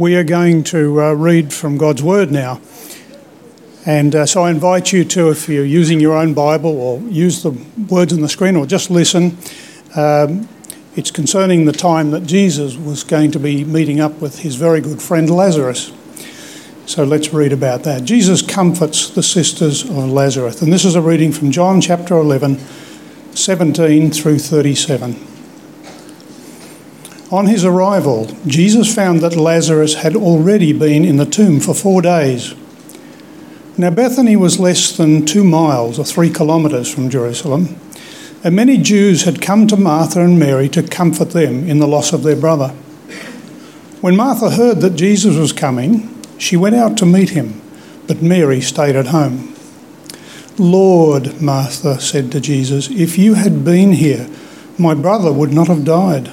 we are going to uh, read from God's Word now. And uh, so I invite you to, if you're using your own Bible or use the words on the screen or just listen, um, it's concerning the time that Jesus was going to be meeting up with his very good friend Lazarus. So let's read about that. Jesus comforts the sisters of Lazarus. And this is a reading from John chapter 11, 17 through 37. On his arrival, Jesus found that Lazarus had already been in the tomb for four days. Now, Bethany was less than two miles or three kilometres from Jerusalem, and many Jews had come to Martha and Mary to comfort them in the loss of their brother. When Martha heard that Jesus was coming, she went out to meet him, but Mary stayed at home. Lord, Martha said to Jesus, if you had been here, my brother would not have died.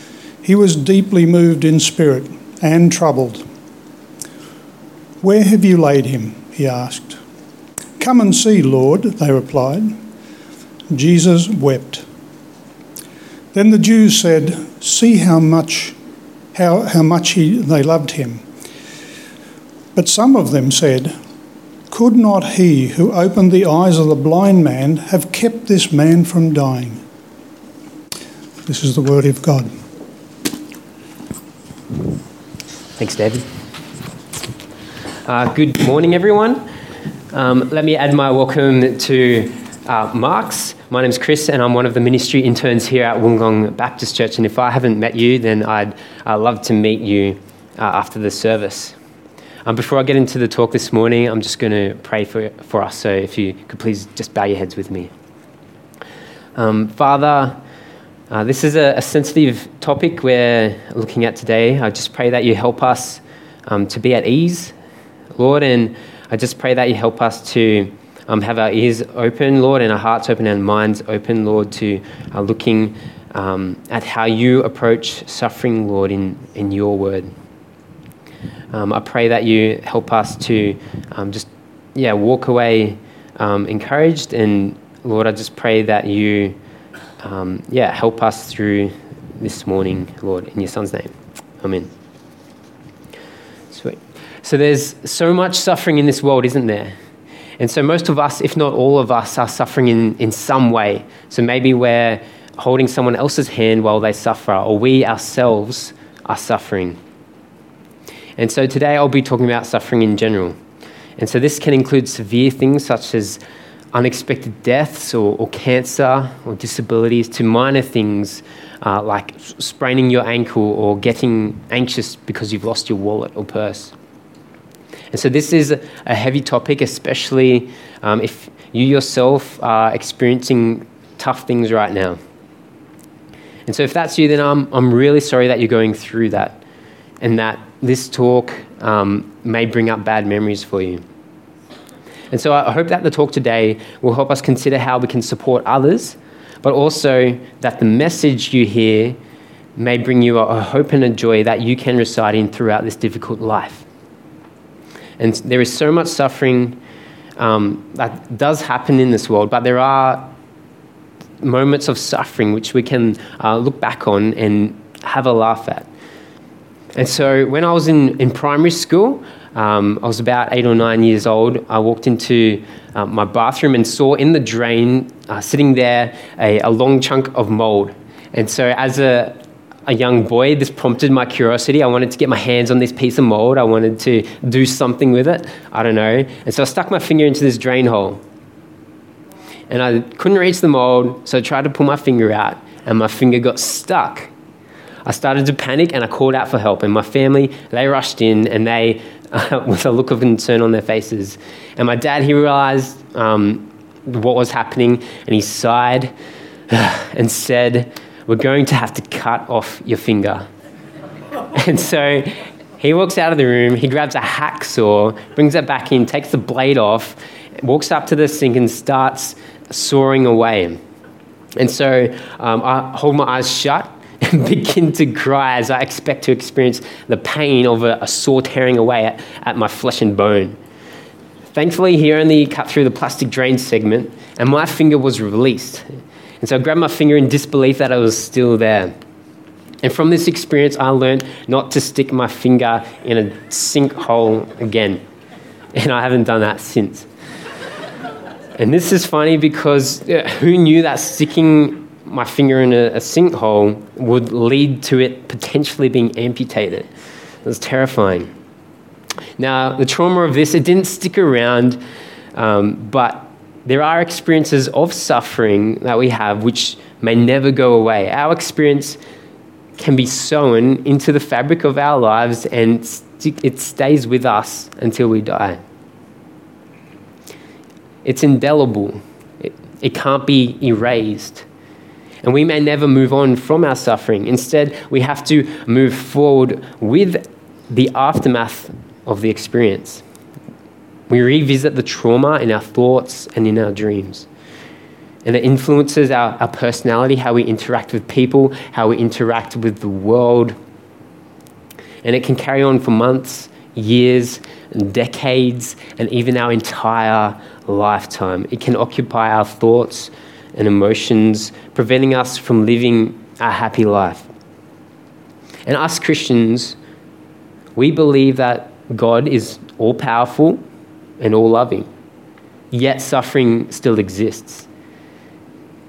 he was deeply moved in spirit and troubled. Where have you laid him? he asked. Come and see, Lord, they replied. Jesus wept. Then the Jews said, See how much, how, how much he, they loved him. But some of them said, Could not he who opened the eyes of the blind man have kept this man from dying? This is the word of God. Thanks, David. Uh, good morning, everyone. Um, let me add my welcome to uh, Mark's. My name's Chris, and I'm one of the ministry interns here at Wollongong Baptist Church. And if I haven't met you, then I'd uh, love to meet you uh, after the service. Um, before I get into the talk this morning, I'm just going to pray for, for us. So if you could please just bow your heads with me. Um, Father, uh, this is a, a, sensitive topic we're looking at today. I just pray that you help us um, to be at ease, Lord, and I just pray that you help us to um, have our ears open, Lord, and our hearts open and minds open, Lord, to uh, looking um, at how you approach suffering, Lord, in, in your word. Um, I pray that you help us to um, just, yeah, walk away um, encouraged, and Lord, I just pray that you um, yeah, help us through this morning, Lord, in your Son's name. Amen. Sweet. So there's so much suffering in this world, isn't there? And so most of us, if not all of us, are suffering in, in some way. So maybe we're holding someone else's hand while they suffer, or we ourselves are suffering. And so today I'll be talking about suffering in general. And so this can include severe things such as unexpected deaths or, or cancer or disabilities to minor things uh, like spraining your ankle or getting anxious because you've lost your wallet or purse. And so, this is a heavy topic, especially um, if you yourself are experiencing tough things right now. And so, if that's you, then I'm, I'm really sorry that you're going through that and that this talk um, may bring up bad memories for you. And so I hope that the talk today will help us consider how we can support others, but also that the message you hear may bring you a hope and a joy that you can reside in throughout this difficult life. And there is so much suffering um, that does happen in this world, but there are moments of suffering which we can uh, look back on and have a laugh at. And so when I was in, in primary school, um, I was about eight or nine years old. I walked into uh, my bathroom and saw in the drain, uh, sitting there, a, a, long chunk of mold. And so, as a, a young boy, this prompted my curiosity. I wanted to get my hands on this piece of mold. I wanted to do something with it. I don't know. And so, I stuck my finger into this drain hole. And I couldn't reach the mold, so I tried to pull my finger out, and my finger got stuck. I started to panic and I called out for help. And my family, they rushed in and they, with a look of concern on their faces. And my dad, he realized um, what was happening and he sighed and said, We're going to have to cut off your finger. and so he walks out of the room, he grabs a hacksaw, brings it back in, takes the blade off, walks up to the sink and starts sawing away. And so um, I hold my eyes shut and begin to cry as I expect to experience the pain of a, a saw tearing away at, at my flesh and bone. Thankfully, he only cut through the plastic drain segment, and my finger was released. And so I grabbed my finger in disbelief that it was still there. And from this experience, I learned not to stick my finger in a sinkhole again. And I haven't done that since. and this is funny because uh, who knew that sticking my finger in a, a sinkhole would lead to it potentially being amputated. It was terrifying. Now, the trauma of this, it didn't stick around, um, but there are experiences of suffering that we have which may never go away. Our experience can be sewn into the fabric of our lives and it stays with us until we die. It's indelible, it, it can't be erased. And we may never move on from our suffering. Instead, we have to move forward with the aftermath of the experience. We revisit the trauma in our thoughts and in our dreams. And it influences our, our personality, how we interact with people, how we interact with the world. And it can carry on for months, years, and decades, and even our entire lifetime. It can occupy our thoughts and emotions, preventing us from living a happy life. And us Christians, we believe that God is all powerful and all loving, yet suffering still exists.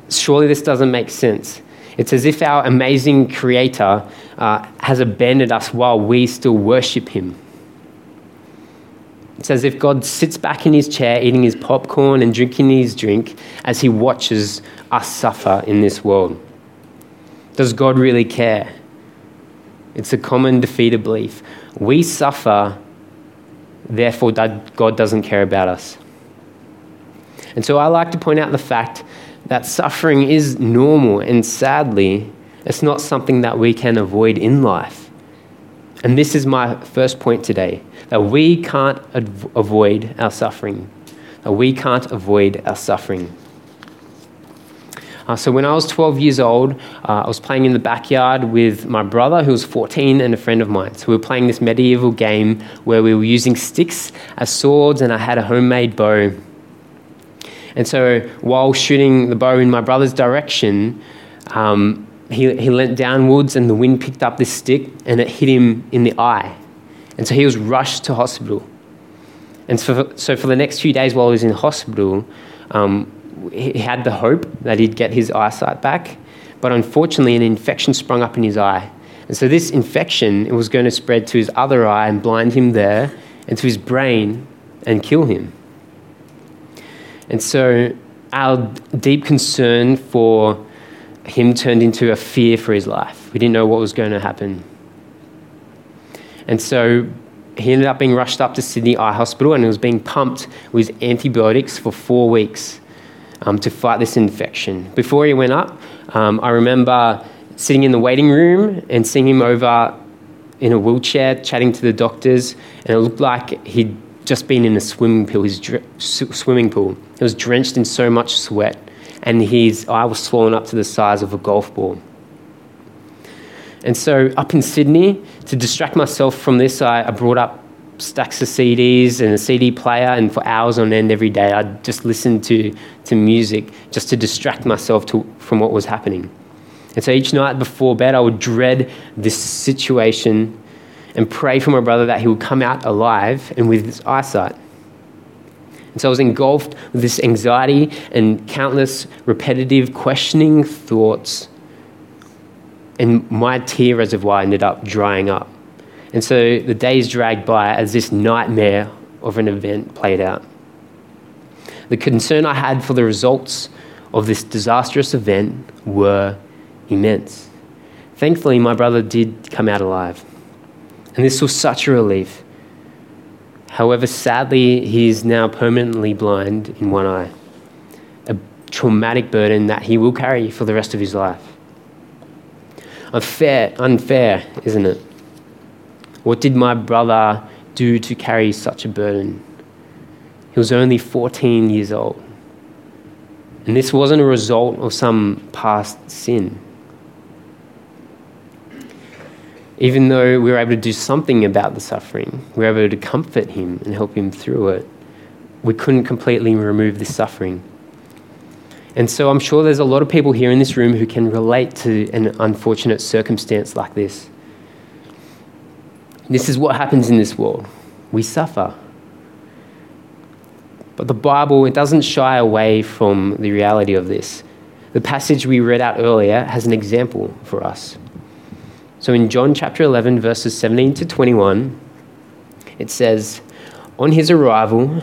Surely this doesn't make sense. It's as if our amazing Creator uh, has abandoned us while we still worship Him. It's as if God sits back in his chair eating his popcorn and drinking his drink as he watches us suffer in this world. Does God really care? It's a common defeated belief. We suffer, therefore, God doesn't care about us. And so I like to point out the fact that suffering is normal, and sadly, it's not something that we can avoid in life. And this is my first point today that we can't av- avoid our suffering. That we can't avoid our suffering. Uh, so, when I was 12 years old, uh, I was playing in the backyard with my brother, who was 14, and a friend of mine. So, we were playing this medieval game where we were using sticks as swords, and I had a homemade bow. And so, while shooting the bow in my brother's direction, um, he, he leant downwards and the wind picked up this stick and it hit him in the eye. And so he was rushed to hospital. And so for, so for the next few days while he was in hospital, um, he had the hope that he'd get his eyesight back. But unfortunately, an infection sprung up in his eye. And so this infection it was going to spread to his other eye and blind him there and to his brain and kill him. And so our deep concern for him turned into a fear for his life. We didn't know what was going to happen. And so he ended up being rushed up to Sydney Eye Hospital and he was being pumped with antibiotics for four weeks um, to fight this infection. Before he went up, um, I remember sitting in the waiting room and seeing him over in a wheelchair chatting to the doctors, and it looked like he'd just been in a swimming pool. His dr- swimming pool. He was drenched in so much sweat and his eye was swollen up to the size of a golf ball. And so, up in Sydney, to distract myself from this, I, brought up stacks of CDs and a CD player, and for hours on end every day, I'd just listen to, to music just to distract myself to, from what was happening. And so each night before bed, I would dread this situation and pray for my brother that he would come out alive and with his eyesight. And so I was engulfed with this anxiety and countless repetitive questioning thoughts. And my tear reservoir ended up drying up. And so the days dragged by as this nightmare of an event played out. The concern I had for the results of this disastrous event were immense. Thankfully, my brother did come out alive. And this was such a relief. However, sadly, he is now permanently blind in one eye, a traumatic burden that he will carry for the rest of his life. Unfair, unfair, isn't it? What did my brother do to carry such a burden? He was only 14 years old. And this wasn't a result of some past sin. Even though we were able to do something about the suffering, we were able to comfort him and help him through it, we couldn't completely remove the suffering. And so I'm sure there's a lot of people here in this room who can relate to an unfortunate circumstance like this. This is what happens in this world. We suffer. But the Bible, it doesn't shy away from the reality of this. The passage we read out earlier has an example for us. So in John chapter 11, verses 17 to 21, it says, On his arrival,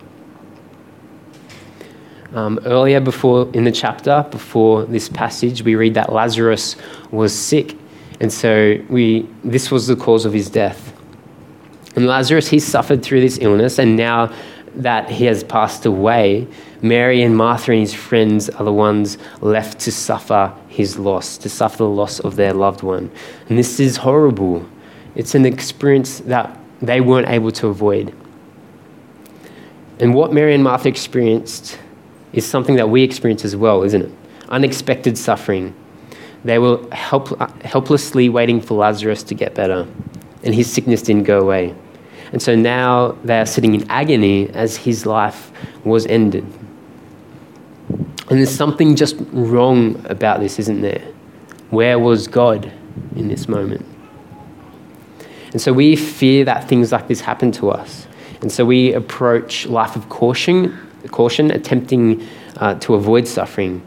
Um, earlier, before in the chapter, before this passage, we read that Lazarus was sick, and so we this was the cause of his death. And Lazarus, he suffered through this illness, and now that he has passed away, Mary and Martha and his friends are the ones left to suffer his loss, to suffer the loss of their loved one. And this is horrible. It's an experience that they weren't able to avoid. And what Mary and Martha experienced is something that we experience as well, isn't it? Unexpected suffering. They were help, helplessly waiting for Lazarus to get better, and his sickness didn't go away. And so now they are sitting in agony as his life was ended. And there's something just wrong about this, isn't there? Where was God in this moment? And so we fear that things like this happen to us. And so we approach life of caution, caution attempting uh, to avoid suffering,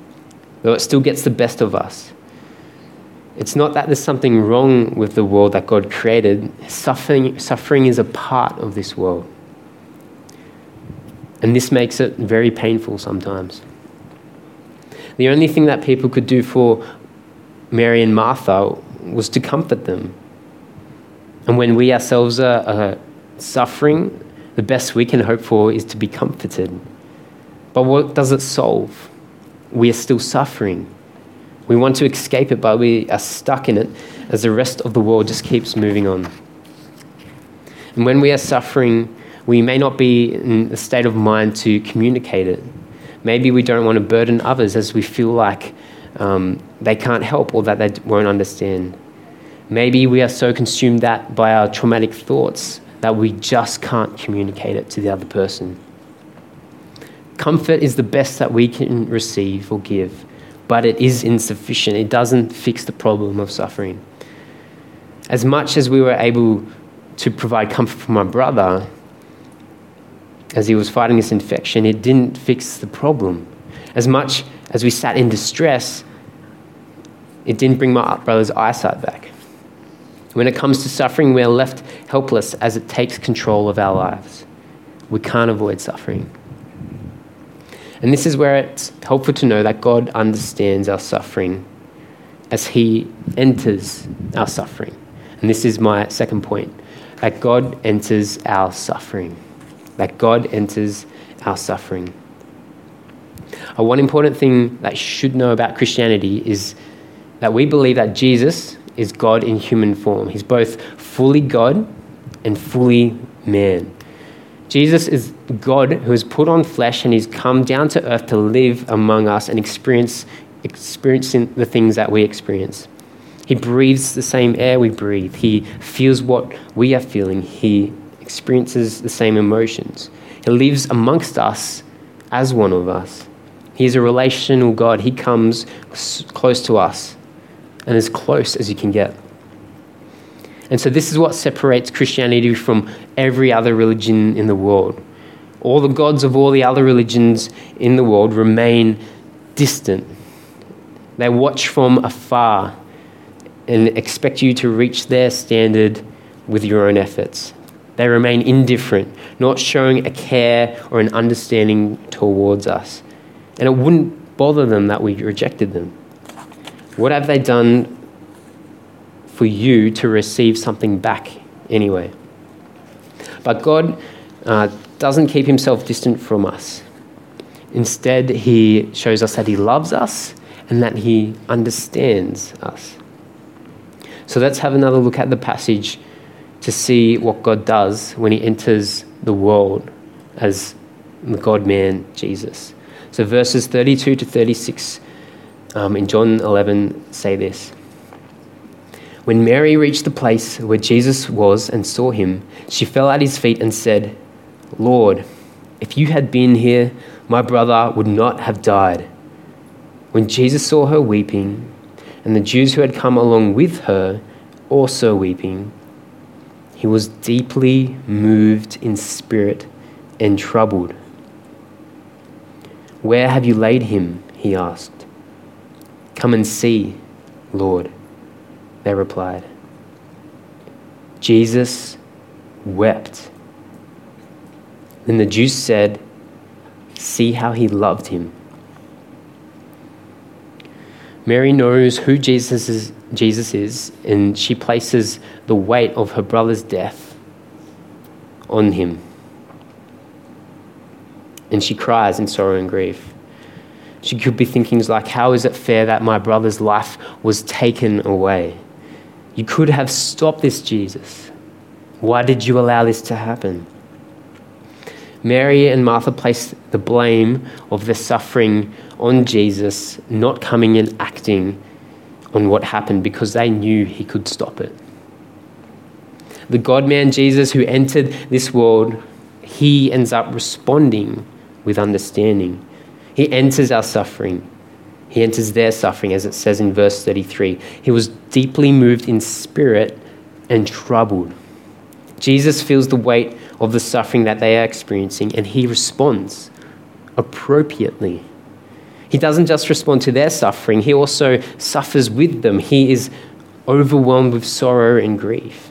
though it still gets the best of us. It's not that there's something wrong with the world that God created. Suffering, suffering is a part of this world. And this makes it very painful sometimes. The only thing that people could do for Mary and Martha was to comfort them. And when we ourselves are, are suffering, the best we can hope for is to be comforted. But what does it solve? We are still suffering. We want to escape it, but we are stuck in it as the rest of the world just keeps moving on. And when we are suffering, we may not be in a state of mind to communicate it. Maybe we don't want to burden others as we feel like um, they can't help or that they won't understand. Maybe we are so consumed that by our traumatic thoughts that we just can't communicate it to the other person. Comfort is the best that we can receive or give but it is insufficient. It doesn't fix the problem of suffering. As much as we were able to provide comfort for my brother as he was fighting this infection, it didn't fix the problem. As much as we sat in distress, it didn't bring my brother's eyesight back. When it comes to suffering, we're left helpless as it takes control of our lives. We can't avoid suffering. And this is where it's helpful to know that God understands our suffering as He enters our suffering. And this is my second point that God enters our suffering. that God enters our suffering. Uh, one important thing that you should know about Christianity is that we believe that Jesus is God in human form. He's both fully God and fully man. Jesus is God who has put on flesh and he's come down to earth to live among us and experience experiencing the things that we experience. He breathes the same air we breathe. He feels what we are feeling. He experiences the same emotions. He lives amongst us as one of us. He is a relational God. He comes close to us and as close as you can get. And so, this is what separates Christianity from every other religion in the world. All the gods of all the other religions in the world remain distant. They watch from afar and expect you to reach their standard with your own efforts. They remain indifferent, not showing a care or an understanding towards us. And it wouldn't bother them that we rejected them. What have they done for you to receive something back anyway? But God uh, doesn't keep himself distant from us. Instead, he shows us that he loves us and that he understands us. So let's have another look at the passage to see what God does when he enters the world as the God man Jesus. So verses 32 to 36 um, in John 11 say this. When Mary reached the place where Jesus was and saw him, she fell at his feet and said, Lord, if you had been here, my brother would not have died. When Jesus saw her weeping, and the Jews who had come along with her also weeping, he was deeply moved in spirit and troubled. Where have you laid him? he asked. Come and see, Lord, they replied. Jesus wept. Then the Jews said, See how he loved him. Mary knows who Jesus is, Jesus is, and she places the weight of her brother's death on him. And she cries in sorrow and grief. She could be thinking like, how is it fair that my brother's life was taken away? You could have stopped this, Jesus. Why did you allow this to happen? Mary and Martha place the blame of the suffering on Jesus not coming and acting on what happened because they knew he could stop it. The God man Jesus who entered this world, he ends up responding with understanding. He enters our suffering. He enters their suffering, as it says in verse 33. He was deeply moved in spirit and troubled. Jesus feels the weight of the suffering that they are experiencing and he responds appropriately. He doesn't just respond to their suffering, he also suffers with them. He is overwhelmed with sorrow and grief.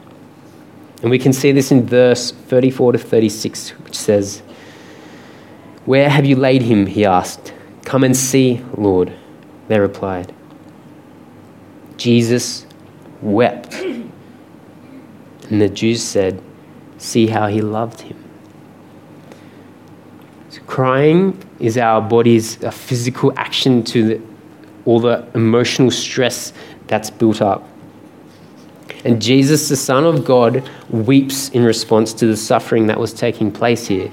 And we can see this in verse 34 to 36, which says, Where have you laid him? He asked. Come and see, Lord, they replied. Jesus wept. And the Jews said, See how he loved him. So crying is our body's a physical action to the, all the emotional stress that's built up. And Jesus, the Son of God, weeps in response to the suffering that was taking place here.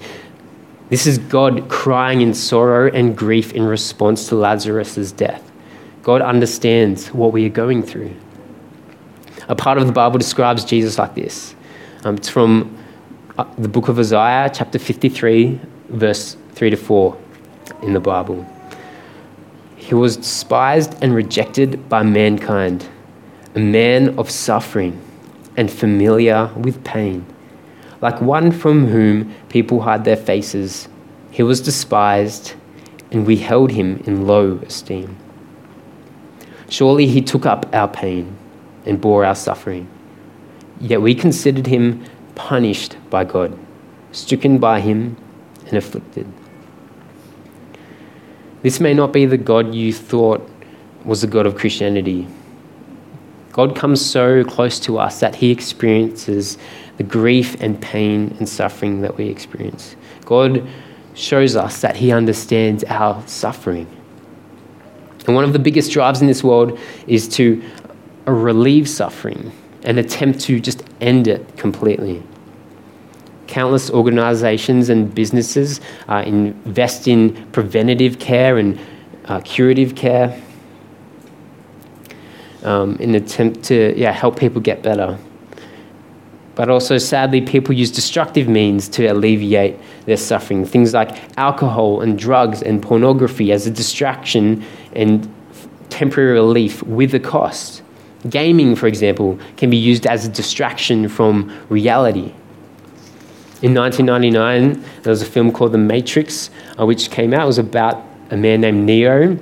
This is God crying in sorrow and grief in response to Lazarus' death. God understands what we are going through. A part of the Bible describes Jesus like this. Um, it's from uh, the book of Isaiah, chapter 53, verse 3 to 4 in the Bible. He was despised and rejected by mankind, a man of suffering and familiar with pain. Like one from whom people hide their faces, he was despised, and we held him in low esteem. Surely he took up our pain and bore our suffering. Yet we considered him punished by God, stricken by him, and afflicted. This may not be the God you thought was the God of Christianity. God comes so close to us that he experiences the grief and pain and suffering that we experience. God shows us that He understands our suffering. And one of the biggest drives in this world is to relieve suffering and attempt to just end it completely. Countless organizations and businesses uh, invest in preventative care and uh, curative care um, in an attempt to yeah, help people get better. But also, sadly, people use destructive means to alleviate their suffering. Things like alcohol and drugs and pornography as a distraction and temporary relief with a cost. Gaming, for example, can be used as a distraction from reality. In 1999, there was a film called The Matrix, uh, which came out. It was about a man named Neo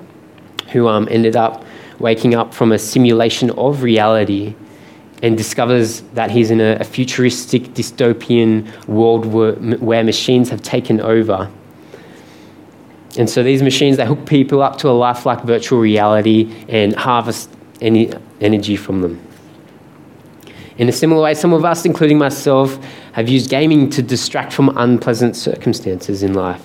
who um, ended up waking up from a simulation of reality and discovers that he's in a, a futuristic dystopian world where, where, machines have taken over. And so these machines, they hook people up to a lifelike virtual reality and harvest any energy from them. In a similar way, some of us, including myself, have used gaming to distract from unpleasant circumstances in life.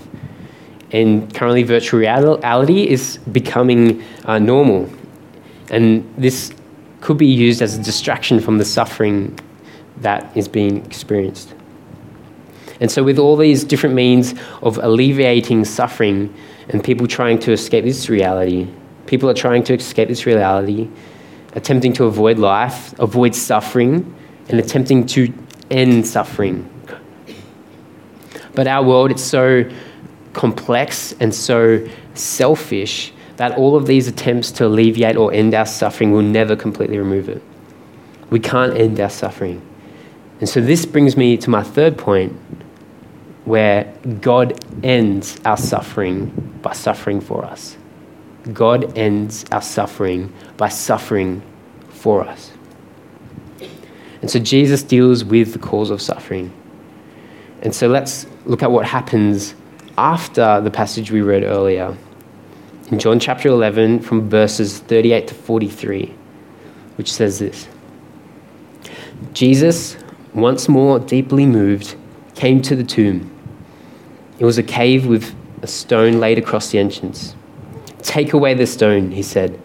And currently, virtual reality is becoming uh, normal. And this could be used as a distraction from the suffering that is being experienced. And so, with all these different means of alleviating suffering and people trying to escape this reality, people are trying to escape this reality, attempting to avoid life, avoid suffering, and attempting to end suffering. But our world, it's so complex and so selfish that all of these attempts to alleviate or end our suffering will never completely remove it. We can't end our suffering. And so this brings me to my third point where God ends our suffering by suffering for us. God ends our suffering by suffering for us. And so Jesus deals with the cause of suffering. And so let's look at what happens after the passage we read earlier in John chapter 11 from verses 38 to 43, which says this Jesus, once more deeply moved, came to the tomb. It was a cave with a stone laid across the entrance. Take away the stone, he said.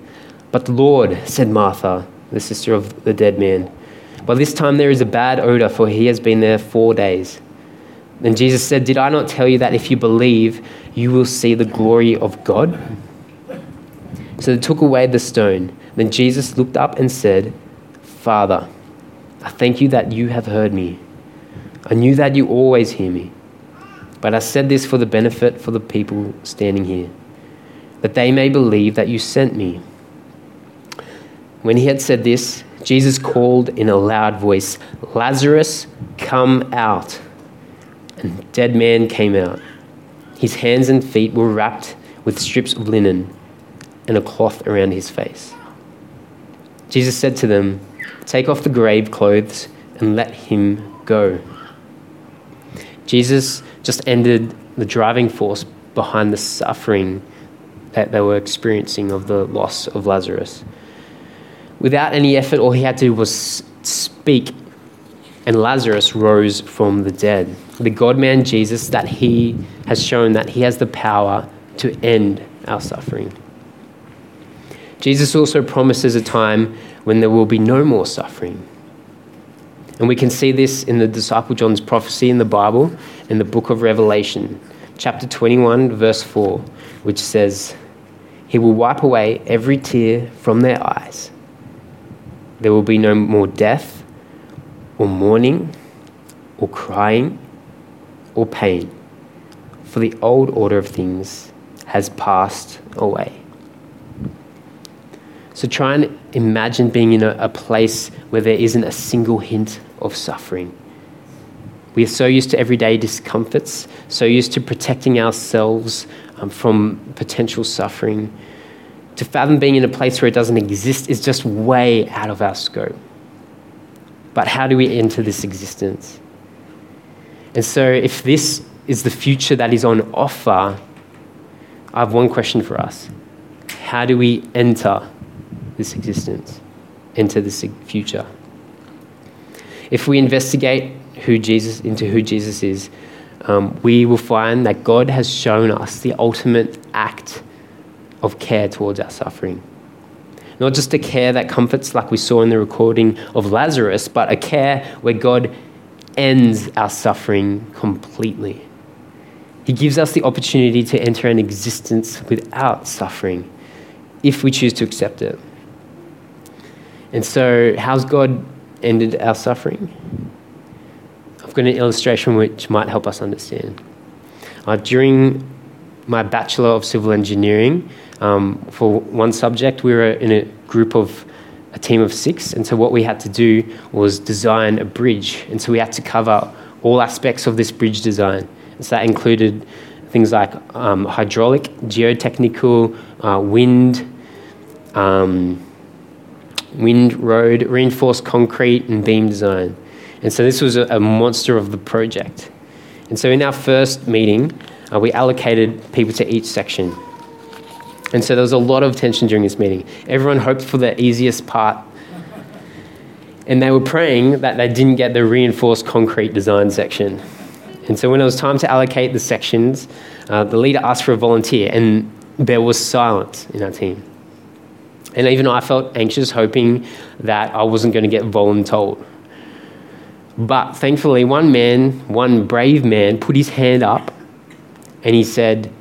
But the Lord, said Martha, the sister of the dead man, by this time there is a bad odor, for he has been there four days. Then Jesus said, Did I not tell you that if you believe, you will see the glory of God? So they took away the stone. Then Jesus looked up and said, Father, I thank you that you have heard me. I knew that you always hear me. But I said this for the benefit for the people standing here, that they may believe that you sent me. When he had said this, Jesus called in a loud voice, Lazarus, come out. And the dead man came out. His hands and feet were wrapped with strips of linen and a cloth around his face. Jesus said to them, Take off the grave clothes and let him go. Jesus just ended the driving force behind the suffering that they were experiencing of the loss of Lazarus. Without any effort, all he had to do was speak, and Lazarus rose from the dead. The God man Jesus, that he has shown that he has the power to end our suffering. Jesus also promises a time when there will be no more suffering. And we can see this in the disciple John's prophecy in the Bible, in the book of Revelation, chapter 21, verse 4, which says, He will wipe away every tear from their eyes. There will be no more death, or mourning, or crying, or pain, for the old order of things has passed away. So try and imagine being in a, a place where there isn't a single hint of suffering. We are so used to everyday discomforts, so used to protecting ourselves um, from potential suffering. To fathom being in a place where it doesn't exist is just way out of our scope. But how do we enter this existence? And so, if this is the future that is on offer, I have one question for us How do we enter this existence into this future. If we investigate who Jesus into who Jesus is, um, we will find that God has shown us the ultimate act of care towards our suffering. Not just a care that comforts, like we saw in the recording of Lazarus, but a care where God ends our suffering completely. He gives us the opportunity to enter an existence without suffering if we choose to accept it. And so, how's God ended our suffering? I've got an illustration which might help us understand. Uh, during my Bachelor of Civil Engineering, um, for one subject, we were in a group of a team of six, and so what we had to do was design a bridge, and so we had to cover all aspects of this bridge design. And so that included things like um, hydraulic, geotechnical, uh, wind, um, wind road, reinforced concrete, and beam design. And so this was a, a monster of the project. And so in our first meeting, uh, we allocated people to each section. And so there was a lot of tension during this meeting. Everyone hoped for the easiest part. And they were praying that they didn't get the reinforced concrete design section. And so when it was time to allocate the sections, uh, the leader asked for a volunteer, and there was silence in our team. And even I felt anxious, hoping that I wasn't going to get voluntold. But thankfully, one man, one brave man, put his hand up and he said,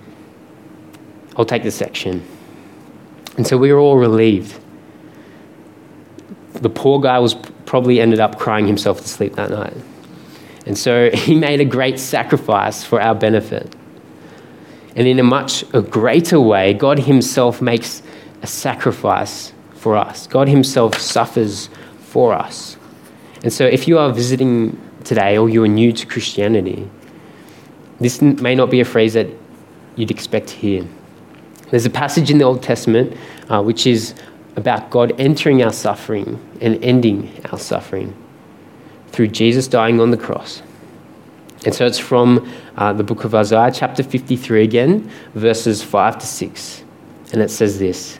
I'll take the section. And so we were all relieved. The poor guy was probably ended up crying himself to sleep that night. And so he made a great sacrifice for our benefit. And in a much a greater way, God Himself makes a sacrifice for us. God Himself suffers for us. And so if you are visiting today or you are new to Christianity, this may not be a phrase that you'd expect to hear. There's a passage in the Old Testament uh, which is about God entering our suffering and ending our suffering through Jesus dying on the cross. And so it's from uh, the book of Isaiah, chapter 53 again, verses 5 to 6. And it says this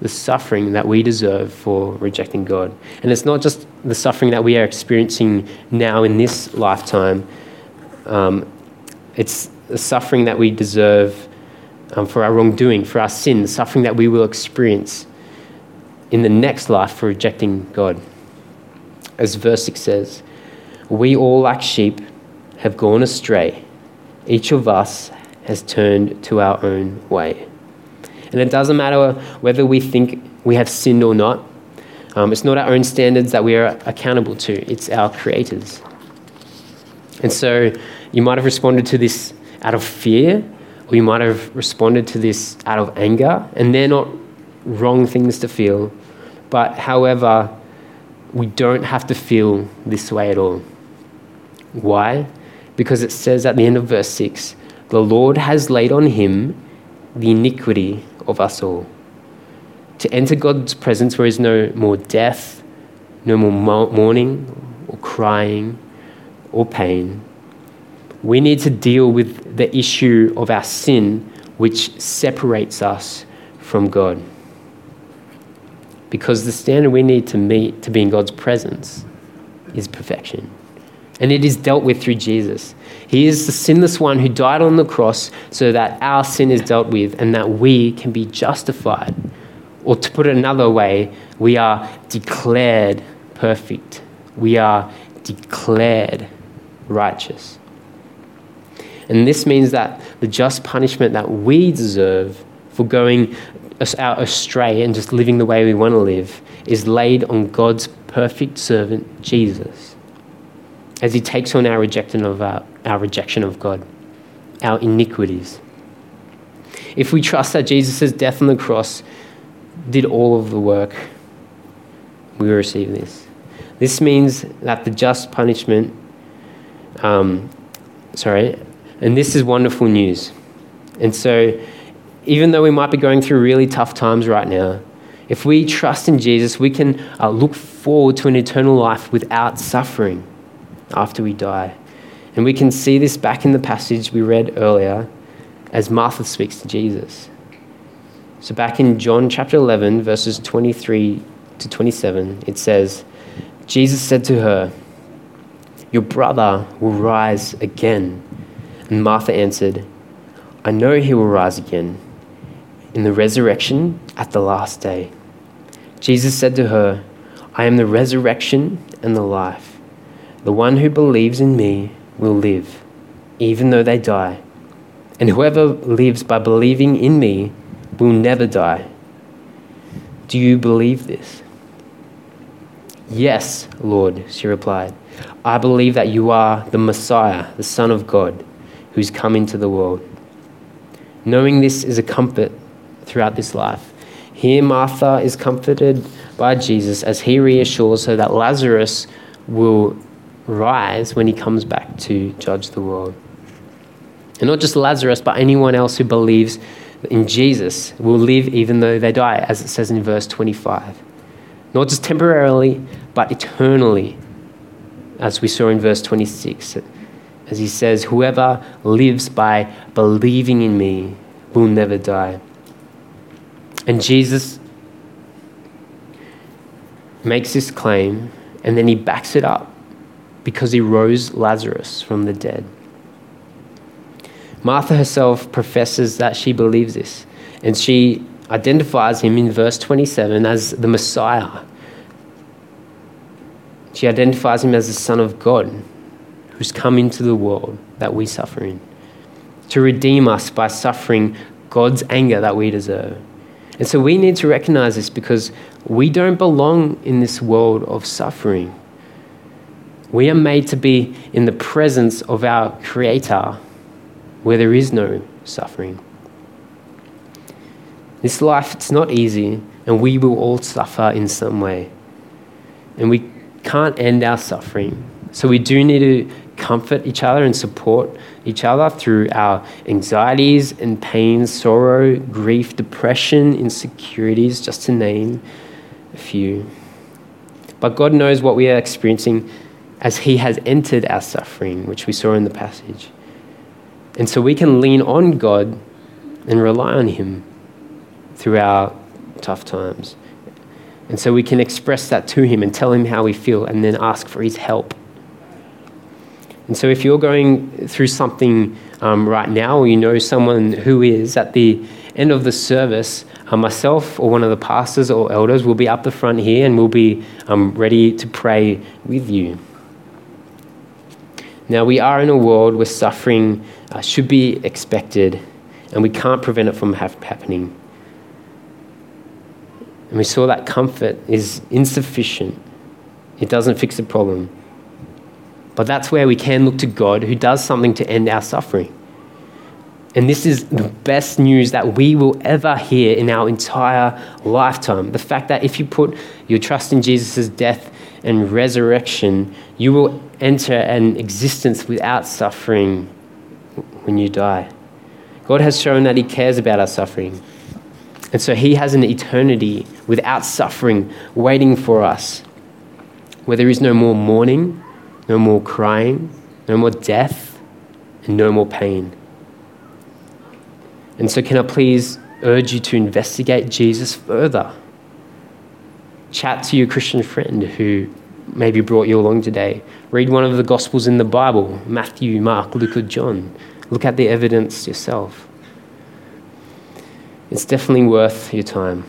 the suffering that we deserve for rejecting God. And it's not just the suffering that we are experiencing now in this lifetime, um, it's the suffering that we deserve um, for our wrongdoing, for our sin, the suffering that we will experience in the next life for rejecting God. As verse 6 says, We all, like sheep, have gone astray. Each of us has turned to our own way. And it doesn't matter whether we think we have sinned or not. Um, it's not our own standards that we are accountable to, it's our Creator's. And so you might have responded to this out of fear or you might have responded to this out of anger, and they're not wrong things to feel. But however, we don't have to feel this way at all. Why? Because it says at the end of verse 6 the Lord has laid on him the iniquity of us all. To enter God's presence where there is no more death, no more mourning or crying or pain, we need to deal with the issue of our sin, which separates us from God. Because the standard we need to meet to be in God's presence is perfection. And it is dealt with through Jesus. He is the sinless one who died on the cross so that our sin is dealt with and that we can be justified. Or to put it another way, we are declared perfect. We are declared righteous. And this means that the just punishment that we deserve for going out astray and just living the way we want to live is laid on God's perfect servant, Jesus, as he takes on our rejection of, our, our rejection of God, our iniquities. If we trust that Jesus' death on the cross did all of the work, we receive this. This means that the just punishment um, Sorry. And this is wonderful news. And so, even though we might be going through really tough times right now, if we trust in Jesus, we can uh, look forward to an eternal life without suffering after we die. And we can see this back in the passage we read earlier as Martha speaks to Jesus. So, back in John chapter 11, verses 23 to 27, it says, Jesus said to her, Your brother will rise again. And Martha answered, I know he will rise again in the resurrection at the last day. Jesus said to her, I am the resurrection and the life. The one who believes in me will live, even though they die. And whoever lives by believing in me will never die. Do you believe this? Yes, Lord, she replied. I believe that you are the Messiah, the Son of God, who's come into the world. Knowing this is a comfort throughout this life. Here, Martha is comforted by Jesus as he reassures her that Lazarus will rise when he comes back to judge the world. And not just Lazarus, but anyone else who believes in Jesus will live even though they die, as it says in verse 25. Not just temporarily, but eternally, as we saw in verse 26. As he says, Whoever lives by believing in me will never die. And Jesus makes this claim and then he backs it up because he rose Lazarus from the dead. Martha herself professes that she believes this, and she identifies him in verse 27 as the Messiah. She identifies him as the Son of God who's come into the world that we suffer in to redeem us by suffering God's anger that we deserve. And so we need to recognize this because we don't belong in this world of suffering. We are made to be in the presence of our Creator where there is no suffering. This life, it's not easy, and we will all suffer in some way. And we can't end our suffering. So we do need to comfort each other and support each other through our anxieties and pains, sorrow, grief, depression, insecurities, just to name a few. But God knows what we are experiencing as He has entered our suffering, which we saw in the passage. And so we can lean on God and rely on Him through our tough times. And so we can express that to Him and tell Him how we feel and then ask for His help and so, if you're going through something um, right now, or you know someone who is, at the end of the service, uh, myself or one of the pastors or elders will be up the front here and we'll be um, ready to pray with you. Now, we are in a world where suffering uh, should be expected and we can't prevent it from ha- happening. And we saw that comfort is insufficient, it doesn't fix the problem. But that's where we can look to God who does something to end our suffering. And this is the best news that we will ever hear in our entire lifetime. The fact that if you put your trust in Jesus' death and resurrection, you will enter an existence without suffering when you die. God has shown that He cares about our suffering. And so He has an eternity without suffering waiting for us, where there is no more mourning, no more crying, no more death, and no more pain. And so, can I please urge you to investigate Jesus further? Chat to your Christian friend who maybe brought you along today. Read one of the Gospels in the Bible Matthew, Mark, Luke, or John. Look at the evidence yourself. It's definitely worth your time.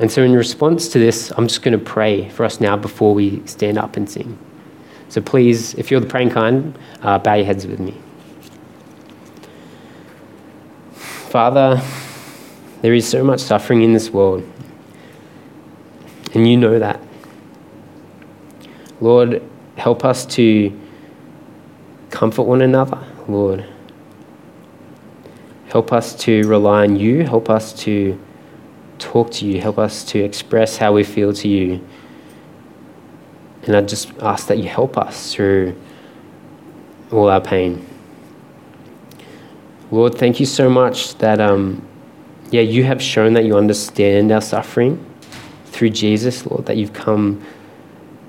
And so, in response to this, I'm just going to pray for us now before we stand up and sing. So, please, if you're the praying kind, uh, bow your heads with me. Father, there is so much suffering in this world, and you know that. Lord, help us to comfort one another, Lord. Help us to rely on you. Help us to talk to you, help us to express how we feel to you. And I just ask that you help us through all our pain. Lord, thank you so much that, um, yeah, you have shown that you understand our suffering through Jesus, Lord, that you've come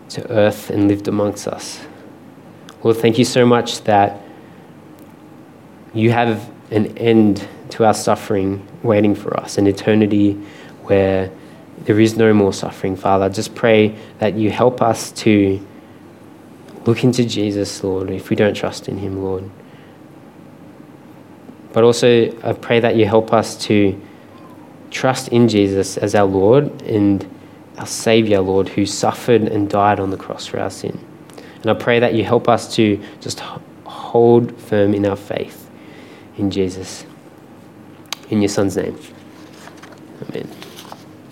to earth and lived amongst us. Lord, thank you so much that you have an end to our suffering waiting for us, an eternity where there is no more suffering, Father. I just pray that you help us to look into Jesus, Lord, if we don't trust in him, Lord. But also, I pray that you help us to trust in Jesus as our Lord and our Savior, Lord, who suffered and died on the cross for our sin. And I pray that you help us to just hold firm in our faith in Jesus. In your Son's name. Amen.